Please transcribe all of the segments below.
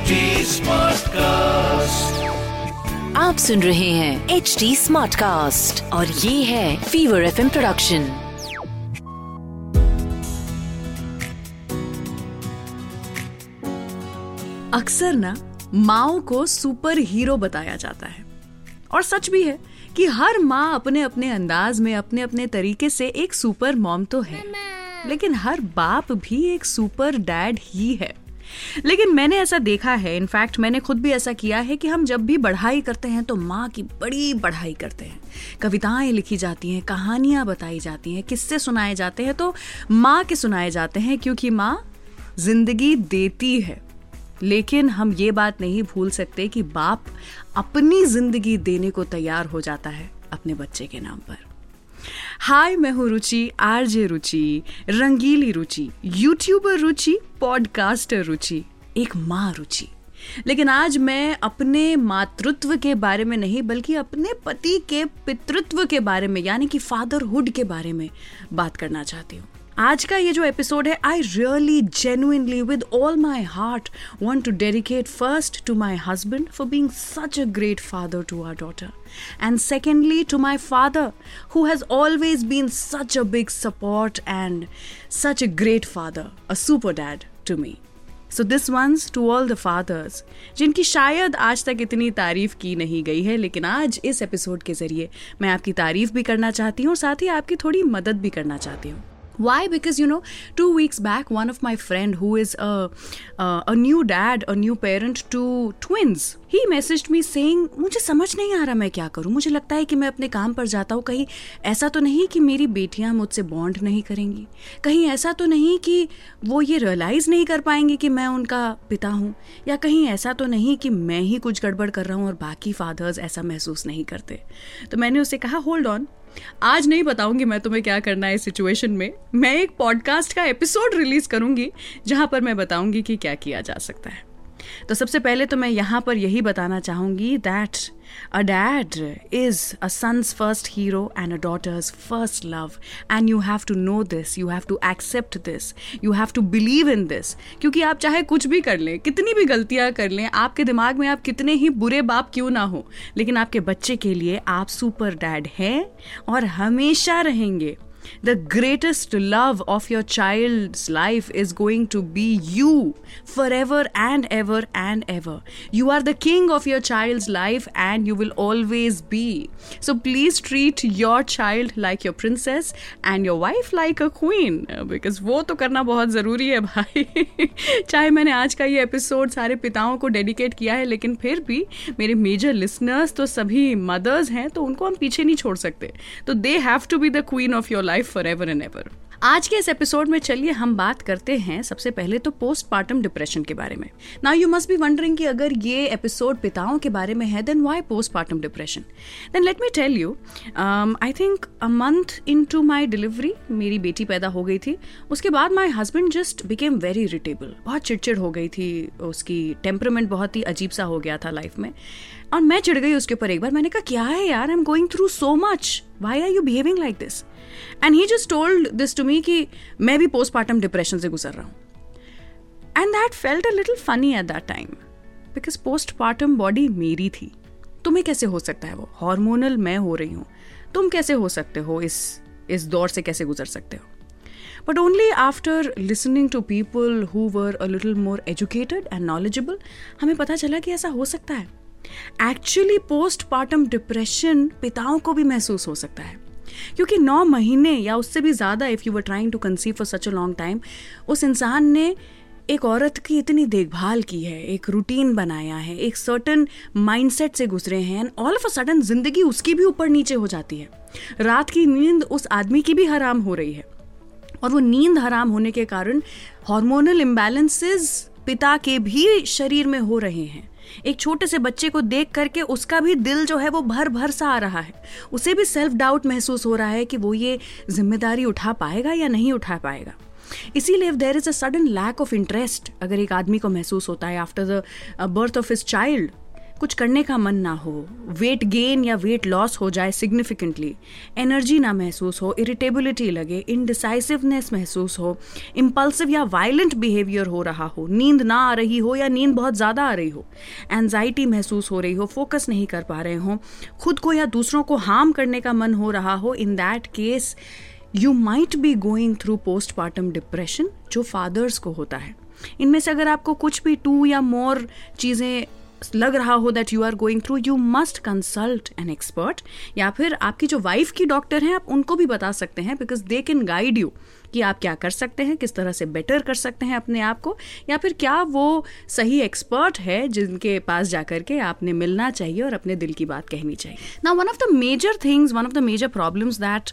HD Smartcast. आप सुन रहे हैं एच डी स्मार्ट कास्ट और ये है फीवर एफ़ प्रोडक्शन अक्सर ना माओ को सुपर हीरो बताया जाता है। और सच भी है कि हर माँ अपने अपने अंदाज में अपने अपने तरीके से एक सुपर मॉम तो है। लेकिन हर बाप भी एक सुपर डैड ही है। लेकिन मैंने ऐसा देखा है इनफैक्ट मैंने खुद भी ऐसा किया है कि हम जब भी पढ़ाई करते हैं तो माँ की बड़ी पढ़ाई करते हैं। कविताएँ लिखी जाती हैं, कहानियाँ बताई जाती हैं, किस्से सुनाए जाते हैं तो माँ के सुनाए जाते हैं क्योंकि माँ ज़िंदगी देती है। लेकिन हम ये बात नहीं भूल सकते कि बाप अपनी ज़िंदगी देने को तैयार हो जाता है अपने बच्चे के नाम पर। हाय, मैं हूँ रुचि, आरजे रुचि, रंगीली रुचि, यूट्यूबर रुचि, पॉडकास्टर रुचि, एक माँ रुचि। लेकिन आज मैं अपने मातृत्व के बारे में नहीं, बल्कि अपने पति के पितृत्व के बारे में, यानी कि फादरहुड के बारे में बात करना चाहती हूँ। आज का ये जो एपिसोड है I really genuinely with all my heart want to dedicate first to my husband for being such a great father to our daughter and secondly to my father who has always been such a big support and such a great father, a super dad to me. So this one's to all the fathers जिनकी शायद आज तक इतनी तारीफ़ की नहीं गई है, लेकिन आज इस एपिसोड के ज़रिए मैं आपकी तारीफ़ भी करना चाहती हूँ और साथ ही आपकी थोड़ी मदद भी करना चाहती हूँ। Why? Because you know two weeks back one of my friend who is a uh, a new dad a new parent to twins he message me saying मुझे समझ नहीं आ रहा मैं क्या करूँ। मुझे लगता है कि मैं अपने काम पर जाता हूँ। कहीं ऐसा तो नहीं कि मेरी बेटियाँ मुझसे बॉन्ड नहीं करेंगी। कहीं ऐसा तो नहीं कि वो ये रियलाइज़ नहीं कर पाएँगे कि मैं उनका पिता हूँ। या कहीं ऐसा तो नहीं कि मैं ही कुछ गड़बड़ कर रहा हूँ और बाकी फादर्स ऐसा महसूस नहीं करते। तो मैंने उसे कहा होल्ड ऑन आज नहीं बताऊँगी मैं तुम्हें क्या करना है इस सिचुएशन में। मैं एक पॉडकास्ट का एपिसोड रिलीज़ करूँगी, जहाँ पर मैं बताऊँगी कि क्या किया जा सकता है। तो सबसे पहले तो मैं यहाँ पर यही बताना चाहूँगी that a dad is a son's first hero and a daughter's first love and you have to know this you have to accept this you have to believe in this क्योंकि आप चाहे कुछ भी कर लें, कितनी भी गलतियाँ कर लें, आपके दिमाग में आप कितने ही बुरे बाप क्यों ना हो, लेकिन आपके बच्चे के लिए आप सुपर डैड हैं और हमेशा रहेंगे। the greatest love of your child's life is going to be you forever and ever and ever. You are the king of your child's life and you will always be. So please treat your child like your princess and your wife like a queen because वो तो करना बहुत ज़रूरी है भाई चाहे मैंने आज का ये एपिसोड सारे पिताओं को डेडिकेट किया है लेकिन फिर भी मेरे मेजर लिसनर्स तो सभी मदर्स हैं तो उनको हम पीछे नहीं छोड़ सकते तो they have to be the queen of your life forever and ever आज के इस एपिसोड में चलिए हम बात करते हैं सबसे पहले तो पोस्टमार्टम डिप्रेशन के बारे में। Now you must be wondering कि अगर ये एपिसोड पिताओं के बारे में है then why postpartum depression then let me tell you I think a month into my delivery मेरी बेटी पैदा हो गई थी। उसके बाद my husband just became very irritable बहुत चिड़चिड़ हो गई थी। उसकी टेम्परमेंट बहुत ही अजीब सा हो गया था लाइफ में। और मैं चिड़ गई उसके ऊपर एक बार। मैंने कहा, क्या है यार? I am going through so much why are you behaving like this and he just told this to me कि मैं भी पोस्टमार्टम डिप्रेशन से गुजर रहा हूँ। And that felt a little funny at that time because postpartum body मेरी थी। तुम्हें कैसे हो सकता है वो? हार्मोनल मैं हो रही हूँ। तुम कैसे हो सकते हो इस इस दौर से कैसे गुजर सकते हो? But only after listening to people who were a little more educated and knowledgeable हमें पता चला कि ऐसा हो सकता है। एक्चुअली पोस्टमार्टम डिप्रेशन पिताओं को भी महसूस हो सकता है। क्योंकि नौ महीने या उससे भी ज़्यादा if you were trying to conceive for such a long time उस इंसान ने एक औरत की इतनी देखभाल की है, एक रूटीन बनाया है, एक सर्टन माइंडसेट से गुजरे हैं and all of a sudden ज़िंदगी उसकी भी ऊपर नीचे हो जाती है। रात की नींद उस आदमी की भी हराम हो रही है। और वो नींद हराम होने के कारण हार्मोनल इम्बैलेंसेस पिता के भी शरीर में हो रहे हैं। एक छोटे से बच्चे को देख करके उसका भी दिल जो है वो भर भर सा आ रहा है। उसे भी सेल्फ डाउट महसूस हो रहा है कि वो ये ज़िम्मेदारी उठा पाएगा या नहीं उठा पाएगा। इसीलिए if there is a sudden lack of interest अगर एक आदमी को महसूस होता है after the birth of his child कुछ करने का मन ना हो वेट गेन या वेट लॉस हो जाए सिग्निफिकेंटली एनर्जी ना महसूस हो इरिटेबिलिटी लगे इनडिसाइसिवनेस महसूस हो इम्पल्सिव या वायलेंट बिहेवियर हो रहा हो, नींद ना आ रही हो या नींद बहुत ज़्यादा आ रही हो एनजाइटी महसूस हो रही हो फोकस नहीं कर पा रहे हो, खुद को या दूसरों को हार्म करने का मन हो रहा हो in that case you might be going through postpartum depression जो फादर्स को होता है। इनमें से अगर आपको कुछ भी टू या मोर चीज़ें लग रहा हो that you are going through you must consult an expert या फिर आपकी जो वाइफ की डॉक्टर हैं, आप उनको भी बता सकते हैं because they can guide you कि आप क्या कर सकते हैं, किस तरह से बेटर कर सकते हैं अपने आप को। या फिर क्या वो सही एक्सपर्ट है जिनके पास जाकर के आपने मिलना चाहिए और अपने दिल की बात कहनी चाहिए। ना one of the major things one of the major problems that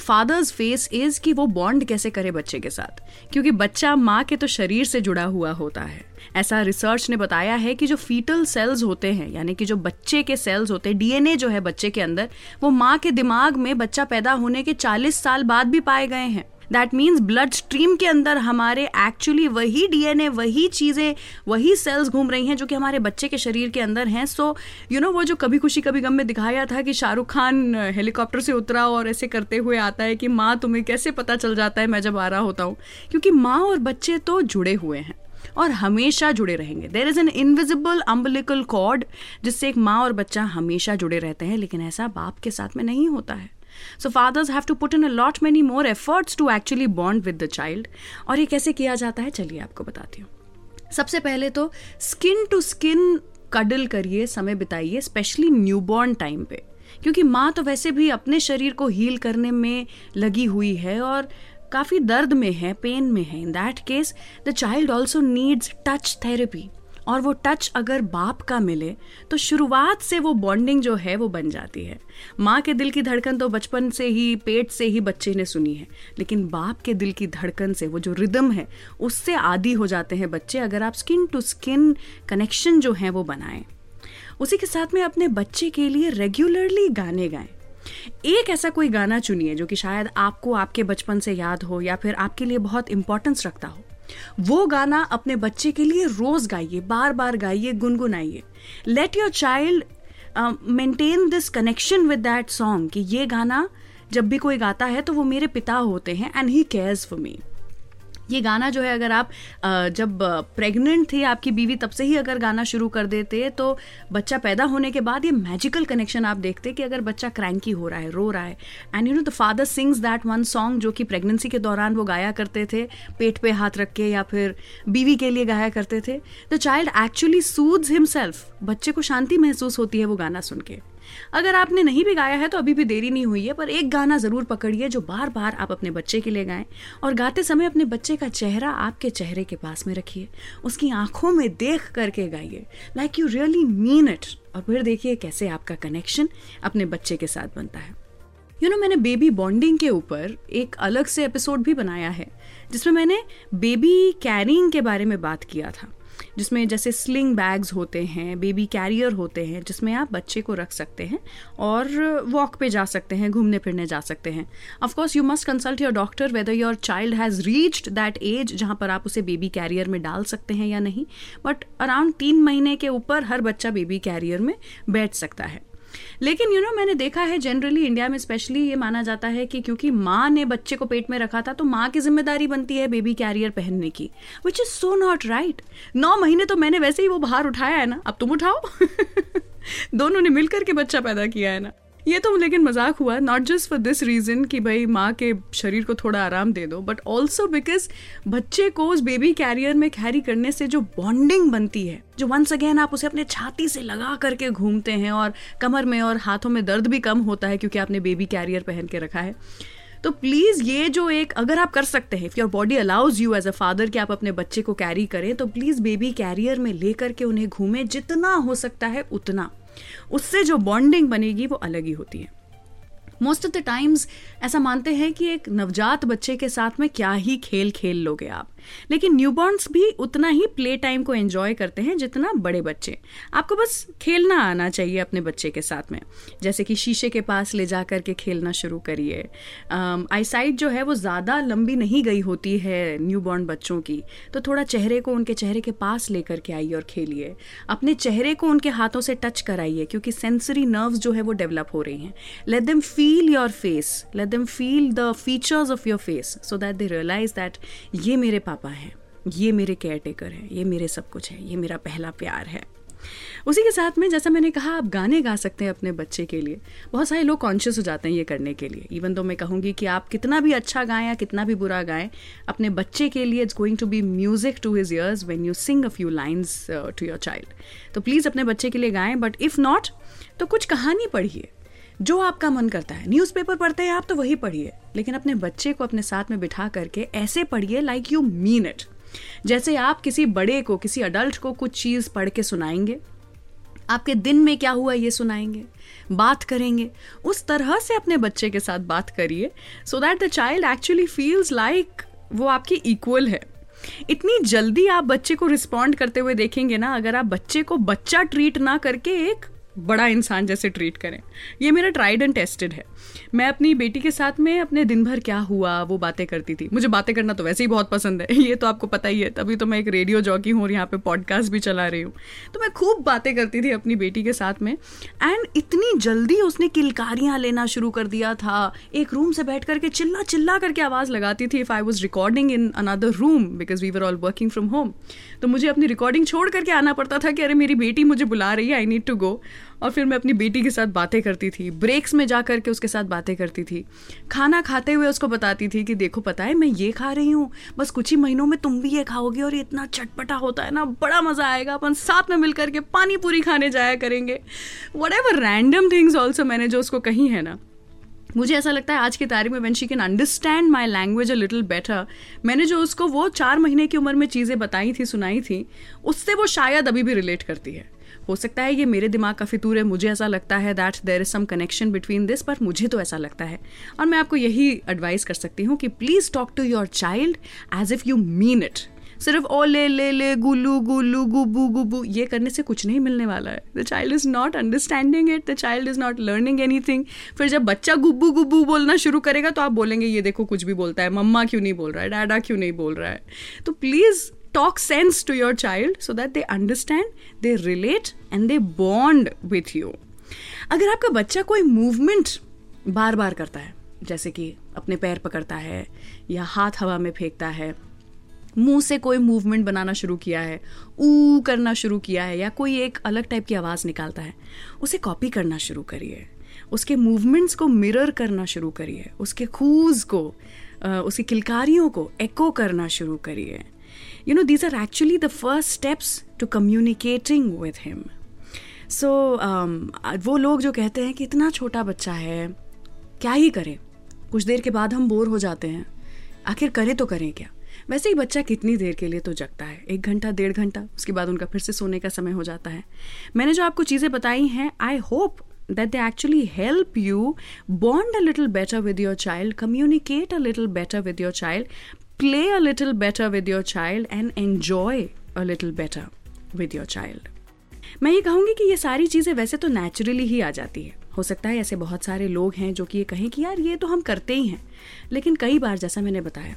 fathers face is कि वो बॉन्ड कैसे करे बच्चे के साथ। क्योंकि बच्चा माँ के तो शरीर से जुड़ा हुआ होता है। ऐसा रिसर्च ने बताया है कि जो फीटल सेल्स होते हैं, यानी कि जो बच्चे के सेल्स होते हैं डीएनए जो है बच्चे के अंदर, वो माँ के दिमाग में बच्चा पैदा होने के 40 साल बाद भी पाए गए हैं। दैट मीन्स ब्लड स्ट्रीम के अंदर हमारे एक्चुअली वही डीएनए वही चीज़ें, वही सेल्स घूम रही हैं जो कि हमारे बच्चे के शरीर के अंदर हैं। सो यू नो वो जो कभी खुशी कभी गम में दिखाया था कि शाहरुख खान हेलीकॉप्टर से उतरा और ऐसे करते हुए आता है कि माँ, तुम्हें कैसे पता चल जाता है मैं जब आ रहा होता हूँ? क्योंकि माँ और बच्चे तो जुड़े हुए हैं। और हमेशा जुड़े रहेंगे। There is an invisible umbilical cord जिससे एक माँ और बच्चा हमेशा जुड़े रहते हैं, लेकिन ऐसा बाप के साथ में नहीं होता है। So fathers have to put in a lot many more efforts to actually bond with the child और ये कैसे किया जाता है? चलिए आपको बताती हूँ। सबसे पहले तो स्किन टू स्किन कडल करिए, समय बिताइए स्पेशली न्यूबॉर्न टाइम पे। क्योंकि माँ तो वैसे भी अपने शरीर को हील करने में लगी हुई है और काफ़ी दर्द में है पेन में है। In that case the child also needs touch therapy और वो टच अगर बाप का मिले तो शुरुआत से वो बॉन्डिंग जो है, वो बन जाती है। माँ के दिल की धड़कन तो बचपन से ही, पेट से ही बच्चे ने सुनी है। लेकिन बाप के दिल की धड़कन से वो जो रिदम है, उससे आदि हो जाते हैं बच्चे, अगर आप स्किन टू स्किन कनेक्शन जो है, वो बनाएँ। उसी के साथ में अपने बच्चे के लिए रेगुलरली गाने गाएँ। एक ऐसा कोई गाना चुनिए जो कि शायद आपको आपके बचपन से याद हो या फिर आपके लिए बहुत इंपॉर्टेंस रखता हो। वो गाना अपने बच्चे के लिए रोज गाइए बार बार गाइए, गुनगुनाइए। Let your child maintain this connection with that song कि ये गाना जब भी कोई गाता है तो वो मेरे पिता होते हैं and he cares for me ये गाना जो है, अगर आप जब प्रेग्नेंट थे, आपकी बीवी तब से ही अगर गाना शुरू कर देते तो बच्चा पैदा होने के बाद ये मैजिकल कनेक्शन आप देखते कि अगर बच्चा क्रैंकी हो रहा है, रो रहा है। And you know the father sings that one song जो कि प्रेगनेंसी के दौरान वो गाया करते थे, पेट पे हाथ रख के या फिर बीवी के लिए गाया करते थे। The child actually soothes himself बच्चे को शांति महसूस होती है वो गाना सुन के। अगर आपने नहीं भी गाया है तो अभी भी देरी नहीं हुई है पर एक गाना ज़रूर पकड़िए जो बार बार आप अपने बच्चे के लिए गाएँ और गाते समय अपने बच्चे का चेहरा आपके चेहरे के पास में रखिए उसकी आँखों में देख करके गाइए। Like you really mean it और फिर देखिए कैसे आपका कनेक्शन अपने बच्चे के साथ बनता है। यू you नो know, मैंने बेबी बॉन्डिंग के ऊपर एक अलग से एपिसोड भी बनाया है जिसमें मैंने बेबी कैरिंग के बारे में बात किया था। जिसमें जैसे स्लिंग बैग्स होते हैं बेबी कैरियर होते हैं, जिसमें आप बच्चे को रख सकते हैं और वॉक पे जा सकते हैं, घूमने फिरने जा सकते हैं। Of course you must consult your doctor whether your child has reached that age जहाँ पर आप उसे बेबी कैरियर में डाल सकते हैं या नहीं। बट अराउंड तीन महीने के ऊपर हर बच्चा बेबी कैरियर में बैठ सकता है। लेकिन यू you नो know, मैंने देखा है जनरली इंडिया में स्पेशली ये माना जाता है कि क्योंकि माँ ने बच्चे को पेट में रखा था तो माँ की ज़िम्मेदारी बनती है बेबी कैरियर पहनने की which is so not right नौ महीने तो मैंने वैसे ही वो बाहर उठाया है ना अब तुम उठाओ। दोनों ने मिलकर के बच्चा पैदा किया है ना। ये तो लेकिन मज़ाक हुआ not just for this reason कि भाई माँ के शरीर को थोड़ा आराम दे दो बट ऑल्सो बिकॉज़ बच्चे को उस बेबी कैरियर में कैरी करने से जो बॉन्डिंग बनती है, जो वंस अगेन आप उसे अपने छाती से लगा करके घूमते हैं और कमर में और हाथों में दर्द भी कम होता है क्योंकि आपने बेबी कैरियर पहन के रखा है। तो प्लीज़ ये जो एक, अगर आप कर सकते हैं if your body allows you as a father कि आप अपने बच्चे को कैरी करें तो प्लीज़ बेबी कैरियर में लेकर के उन्हें घूमें, जितना हो सकता है उतना। उससे जो बॉन्डिंग बनेगी वो अलग ही होती है। मोस्ट ऑफ़ द टाइम्स ऐसा मानते हैं कि एक नवजात बच्चे के साथ में क्या ही खेल खेल लोगे आप। लेकिन न्यूबॉर्न्स भी उतना ही प्ले टाइम को एंजॉय करते हैं जितना बड़े बच्चे। आपको बस खेलना आना चाहिए अपने बच्चे के साथ में। जैसे कि शीशे के पास ले जा करके खेलना शुरू करिए। आईसाइट जो है वो ज़्यादा लंबी नहीं गई होती है न्यूबॉर्न बच्चों की। तो थोड़ा चेहरे को उनके चेहरे के पास लेकर के आइए और खेलिए। अपने चेहरे को उनके हाथों से टच कराइए, क्योंकि सेंसरी नर्व्स जो है वो डेवलप हो रही हैं। Let them feel your face let them feel the features of your face so that they realise that ये मेरे पापा हैं। ये मेरे केयर टेकर हैं, ये मेरे सब कुछ है, ये मेरा पहला प्यार है। उसी के साथ में जैसा मैंने कहा, आप गाने गा सकते हैं अपने बच्चे के लिए। बहुत सारे लोग कॉन्शियस हो जाते हैं ये करने के लिए। इवन तो मैं कहूँगी कि आप कितना भी अच्छा गाएँ या कितना भी बुरा गाएँ, अपने बच्चे के लिए it's going to be music to his ears when you sing a few lines to your child तो प्लीज़ अपने बच्चे के लिए गाएँ बट इफ़ नॉट तो कुछ कहानी पढ़िए। जो आपका मन करता है। न्यूज़पेपर पढ़ते हैं आप तो वही पढ़िए। लेकिन अपने बच्चे को अपने साथ में बिठा करके ऐसे पढ़िए लाइक यू मीन इट जैसे आप किसी बड़े को, किसी अडल्ट को कुछ चीज़ पढ़ के सुनाएँगे। आपके दिन में क्या हुआ ये सुनाएँगे। बात करेंगे। उस तरह से अपने बच्चे के साथ बात करिए so that the child actually feels like वो आपकी इक्वल है। इतनी जल्दी आप बच्चे को रिस्पॉन्ड करते हुए देखेंगे ना, अगर आप बच्चे को बच्चा ट्रीट ना करके एक बड़ा इंसान जैसे ट्रीट करें। ये मेरा ट्राइड एंड टेस्टेड है। मैं अपनी बेटी के साथ में अपने दिन भर क्या हुआ, वो बातें करती थी। मुझे बातें करना तो वैसे ही बहुत पसंद है। ये तो आपको पता ही है, तभी तो मैं एक रेडियो जॉकी हूँ और यहाँ पे पॉडकास्ट भी चला रही हूँ। तो मैं खूब बातें करती थी अपनी बेटी के साथ में। एंड इतनी जल्दी उसने किलकारियाँ लेना शुरू कर दिया था। एक रूम से बैठ करके चिल्ला चिल्ला करके आवाज़ लगाती थी if I was recording in another room because we were all working from home तो मुझे अपनी रिकॉर्डिंग छोड़ करके आना पड़ता था कि अरे मेरी बेटी मुझे बुला रही है आई नीड टू गो और फिर मैं अपनी बेटी के साथ बातें करती थी ब्रेक्स में जा करके उसके साथ बातें करती थी। खाना खाते हुए उसको बताती थी कि देखो, पता है, मैं ये खा रही हूँ, बस कुछ ही महीनों में तुम भी ये खाओगे और ये इतना चटपटा होता है ना, बड़ा मज़ा आएगा, अपन साथ में मिल करके पानी पूरी खाने जाया करेंगे। Whatever random things also मैंने जो उसको कही है ना, मुझे ऐसा लगता है आज की तारीख में when she can understand my language a little better मैंने जो उसको वो चार महीने की उम्र में चीज़ें बताई थी, सुनाई थी, उससे वो शायद अभी भी रिलेट करती है। हो सकता है ये मेरे दिमाग का फितूर है, मुझे ऐसा लगता है that there is some connection between this पर मुझे तो ऐसा लगता है। और मैं आपको यही एडवाइस कर सकती हूँ कि please talk to your child as if you mean it सिर्फ़ ओ ले ले ले, गुलू गुलू, गुबू गुबू, ये करने से कुछ नहीं मिलने वाला है। The child is not understanding it the child is not learning anything फिर जब बच्चा गुब्बू गुब्बू बोलना शुरू करेगा तो आप बोलेंगे, ये देखो कुछ भी बोलता है, मम्मा क्यों नहीं बोल रहा है, डैडा क्यों नहीं बोल रहा है? तो please talk sense to your child so that they understand, they relate and they bond with you. अगर आपका बच्चा कोई मूवमेंट बार बार करता है जैसे कि अपने पैर पकड़ता है या हाथ हवा में फेंकता है मुँह से कोई मूवमेंट बनाना शुरू किया है ऊ करना शुरू किया है या कोई एक अलग टाइप की आवाज़ निकालता है उसे कॉपी करना शुरू करिए। उसके मूवमेंट्स को मिरर करना शुरू करिए। उसके खूज को उसकी किलकारियों को एको करना शुरू करिए। You know, these are actually the first steps to communicating with him. So so, um, वो लोग जो कहते हैं कि इतना छोटा बच्चा है क्या ही करें कुछ देर के बाद हम बोर हो जाते हैं आखिर करें तो करें क्या वैसे ही बच्चा कितनी देर के लिए तो जगता है एक घंटा डेढ़ घंटा उसके बाद उनका फिर से सोने का समय हो जाता है मैंने जो आपको चीज़ें बताई हैं I hope that they actually help you bond a little better with your child, communicate a little better with your child, play a little better with your child and enjoy a little better with your child. मैं ये कहूँगी कि ये सारी चीज़ें वैसे तो naturally ही आ जाती है हो सकता है ऐसे बहुत सारे लोग हैं जो कि ये कहें कि यार ये तो हम करते ही हैं लेकिन कई बार जैसा मैंने बताया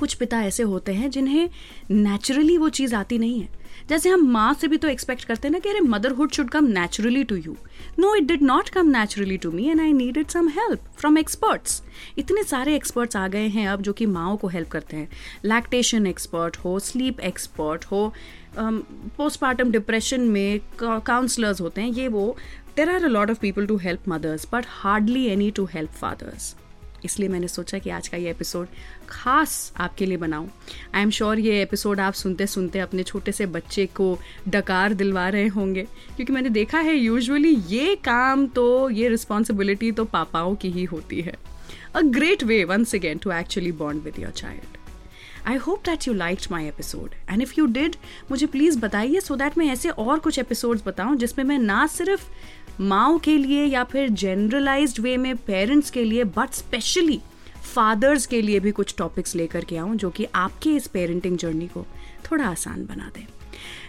कुछ पिता ऐसे होते हैं जिन्हें नेचुरली वो चीज़ आती नहीं है। जैसे हम माँ से भी तो एक्सपेक्ट करते हैं ना कि अरे motherhood should come naturally to you know it did not come naturally to me and I needed some help from experts इतने सारे एक्सपर्ट्स आ गए हैं अब जो कि माओ को हेल्प करते हैं। लैक्टेशन एक्सपर्ट हो स्लीप एक्सपर्ट हो पोस्टमार्टम डिप्रेशन में काउंसलर्स होते हैं। ये वो there are a lot of people to help mothers but hardly any to help fathers इसलिए मैंने सोचा कि आज का ये एपिसोड खास आपके लिए बनाऊँ। आई एम श्योर ये एपिसोड आप सुनते सुनते अपने छोटे से बच्चे को डकार दिलवा रहे होंगे, क्योंकि मैंने देखा है यूजुअली ये काम तो ये रिस्पॉन्सिबिलिटी तो पापाओं की ही होती है। A great way once again to actually bond with your child I hope that you like my episode and if you did मुझे प्लीज़ बताइए सो दैट मैं ऐसे और कुछ एपिसोड्स बताऊँ जिसमें मैं ना सिर्फ़ माओ के लिए या फिर जनरलाइज वे में पेरेंट्स के लिए बट स्पेशली फादर्स के लिए भी कुछ टॉपिक्स लेकर के आऊँ, जो कि आपके इस पेरेंटिंग जर्नी को थोड़ा आसान बना दें।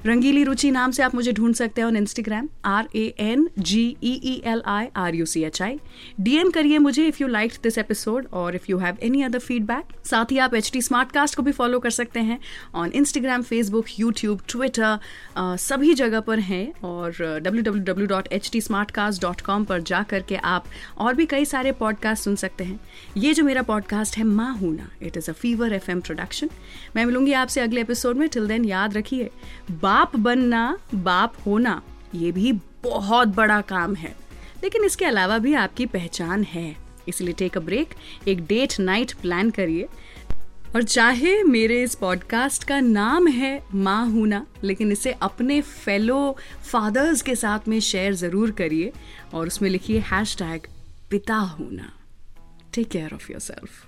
रंगीली रुचि नाम से आप मुझे ढूंढ सकते हैं on Instagram R A N G E E L I R U C H I DM करिए मुझे if you like this episode और if you have any other feedback साथ ही आप एच टी कास्ट को भी फॉलो कर सकते हैं on Instagram Facebook YouTube Twitter सभी जगह पर हैं और W W W dot H T smart cast dot com पर जा करके आप और भी कई सारे पॉडकास्ट सुन सकते हैं। ये जो मेरा पॉडकास्ट है माँ हूना it is a Fever FM M production मैं मिलूँगी आपसे अगले एपिसोड में। टिल देन याद रखिए बाप बनना, बाप होना, ये भी बहुत बड़ा काम है। लेकिन इसके अलावा भी आपकी पहचान है। इसलिए टेक अ ब्रेक एक डेट नाइट प्लान करिए। और चाहे मेरे इस पॉडकास्ट का नाम है माँ होना, लेकिन इसे अपने फेलो फादर्स के साथ में शेयर ज़रूर करिए और उसमें लिखिए हैश टैग पिता होना। Take care of your self